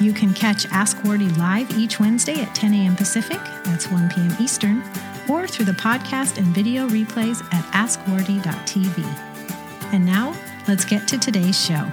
You can catch Ask Wardee live each Wednesday at 10 a.m. Pacific, that's 1 p.m. Eastern, or through the podcast and video replays at askwardee.tv. And now, let's get to today's show.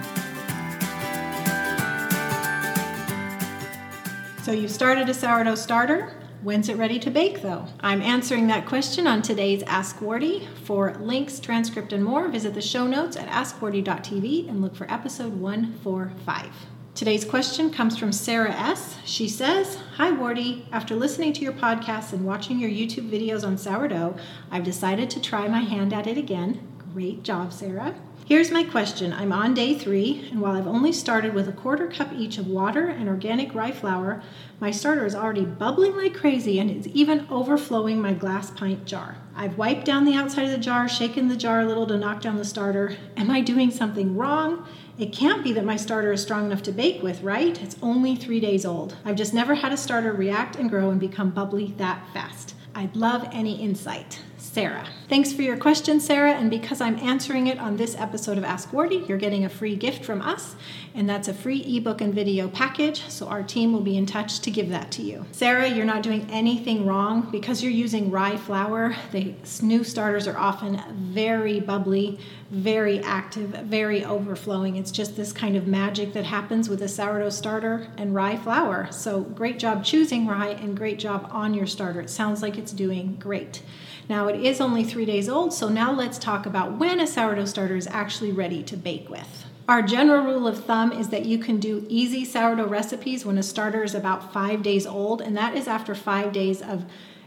So, you've started a sourdough starter. When's it ready to bake, though? I'm answering that question on today's Ask Wardee. For links, transcript, and more, visit the show notes at askwardee.tv and look for episode 145. Today's question comes from Sarah S. She says, Hi, Wardee. After listening to your podcast and watching your YouTube videos on sourdough, I've decided to try my hand at it again. Great job, Sarah. Here's my question. I'm on day three, and while I've only started with a quarter cup each of water and organic rye flour, my starter is already bubbling like crazy and is even overflowing my glass pint jar. I've wiped down the outside of the jar, shaken the jar a little to knock down the starter. Am I doing something wrong? It can't be that my starter is strong enough to bake with, right? It's only three days old. I've just never had a starter react and grow and become bubbly that fast. I'd love any insight. Sarah. Thanks for your question, Sarah. And because I'm answering it on this episode of Ask Wardee, you're getting a free gift from us, and that's a free ebook and video package. So our team will be in touch to give that to you. Sarah, you're not doing anything wrong because you're using rye flour. The new starters are often very bubbly, very active, very overflowing. It's just this kind of magic that happens with a sourdough starter and rye flour. So great job choosing rye and great job on your starter. It sounds like it's doing great. Now it is only three days old, so now let's talk about when a sourdough starter is actually ready to bake with. Our general rule of thumb is that you can do easy sourdough recipes when a starter is about five days old, and that is after five days of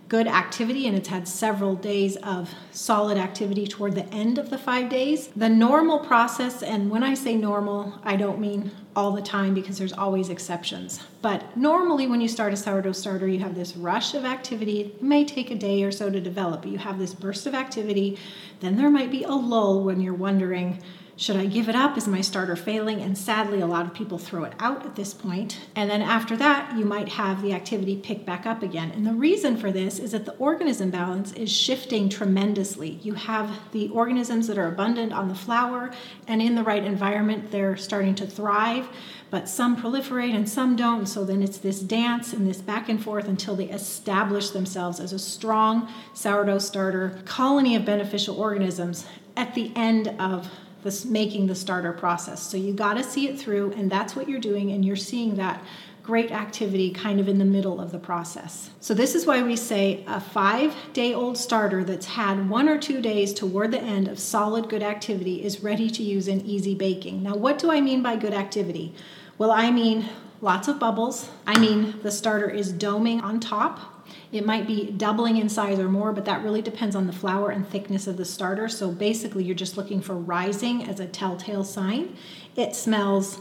good activity and it's had several days of solid activity toward the end of the five days. The normal process, and when I say normal, I don't mean all the time because there's always exceptions. But normally, when you start a sourdough starter, you have this rush of activity. It may take a day or so to develop, you have this burst of activity. Then there might be a lull when you're wondering, should I give it up? Is my starter failing? And sadly, a lot of people throw it out at this point. And then after that, you might have the activity pick back up again. And the reason for this is that the organism balance is shifting tremendously. You have the organisms that are abundant on the flour, and in the right environment, they're starting to thrive. But some proliferate and some don't. So then it's this dance and this back and forth until they establish themselves as a strong sourdough starter colony of beneficial organisms at the end of this making the starter process. So you got to see it through, and that's what you're doing, and you're seeing that great activity kind of in the middle of the process. So, this is why we say a five day old starter that's had one or two days toward the end of solid good activity is ready to use in easy baking. Now, what do I mean by good activity? Well, I mean lots of bubbles. I mean the starter is doming on top it might be doubling in size or more, but that really depends on the flour and thickness of the starter. So basically, you're just looking for rising as a telltale sign. It smells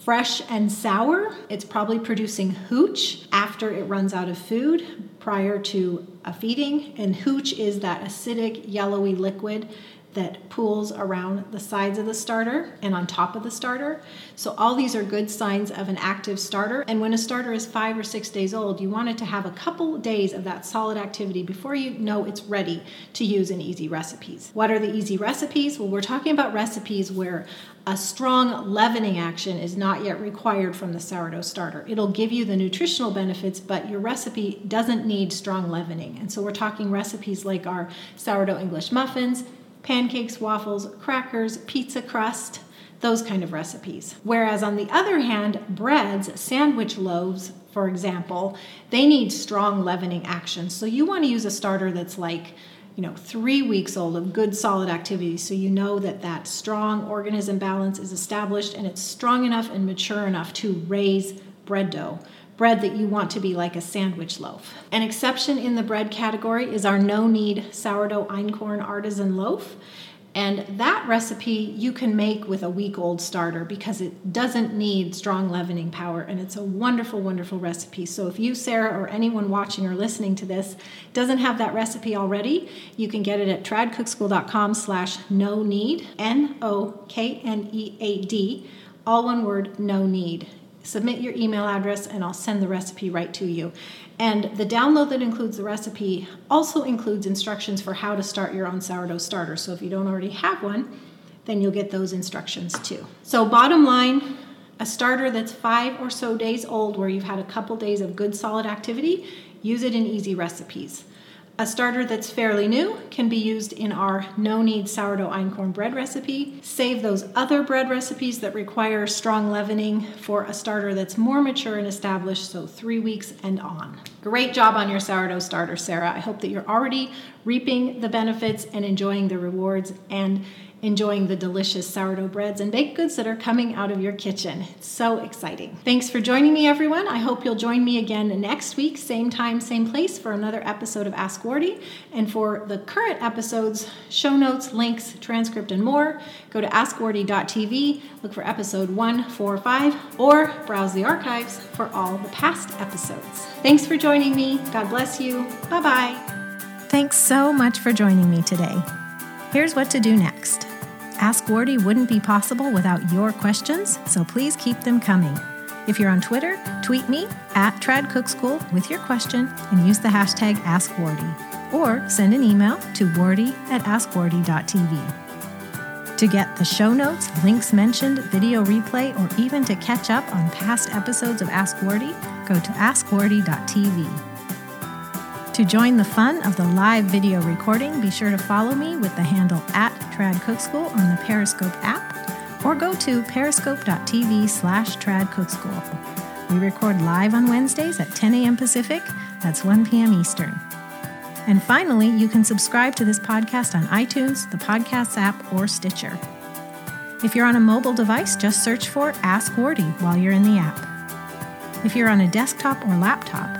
fresh and sour. It's probably producing hooch after it runs out of food prior to a feeding. And hooch is that acidic, yellowy liquid that pools around the sides of the starter and on top of the starter. So, all these are good signs of an active starter. And when a starter is five or six days old, you want it to have a couple days of that solid activity before you know it's ready to use in easy recipes. What are the easy recipes? Well, we're talking about recipes where a strong leavening action is not yet required from the sourdough starter. It'll give you the nutritional benefits, but your recipe doesn't need strong leavening. And so, we're talking recipes like our sourdough English muffins pancakes, waffles, crackers, pizza crust, those kind of recipes. Whereas on the other hand, breads, sandwich loaves, for example, they need strong leavening action. So you want to use a starter that's like, you know, three weeks old of good solid activity so you know that that strong organism balance is established and it's strong enough and mature enough to raise bread dough bread that you want to be like a sandwich loaf. An exception in the bread category is our no knead sourdough einkorn artisan loaf. And that recipe you can make with a week old starter because it doesn't need strong leavening power and it's a wonderful, wonderful recipe. So if you, Sarah, or anyone watching or listening to this doesn't have that recipe already, you can get it at tradcookschool.com slash no knead, N O K N E A D, all one word, no knead submit your email address and I'll send the recipe right to you. And the download that includes the recipe also includes instructions for how to start your own sourdough starter. So if you don't already have one, then you'll get those instructions too. So, bottom line, a starter that's five or so days old where you've had a couple days of good solid activity, use it in easy recipes. A starter that's fairly new can be used in our no knead sourdough einkorn bread recipe. Save those other bread recipes that require strong leavening for a starter that's more mature and established, so three weeks and on. Great job on your sourdough starter, Sarah. I hope that you're already reaping the benefits and enjoying the rewards and enjoying the delicious sourdough breads and baked goods that are coming out of your kitchen. It's so exciting. Thanks for joining me, everyone. I hope you'll join me again next week, same time, same place, for another episode of Ask Wardee. And for the current episodes, show notes, links, transcript, and more, go to askwardee.tv, look for episode 145, or browse the archives for all the past episodes. Thanks for joining me. God bless you. Bye bye. Thanks so much for joining me today. Here's what to do next. Ask Wardee wouldn't be possible without your questions, so please keep them coming. If you're on Twitter, tweet me at TradCookSchool with your question and use the hashtag AskWardee, or send an email to wardee at askwardee.tv. To get the show notes, links mentioned, video replay, or even to catch up on past episodes of Ask Wardee, go to askwardee.tv. To join the fun of the live video recording, be sure to follow me with the handle at TradCookSchool on the Periscope app or go to periscope.tv slash tradcookschool. We record live on Wednesdays at 10 a.m. Pacific, that's 1 p.m. Eastern. And finally, you can subscribe to this podcast on iTunes, the Podcasts app, or Stitcher. If you're on a mobile device, just search for Ask Wardee while you're in the app. If you're on a desktop or laptop,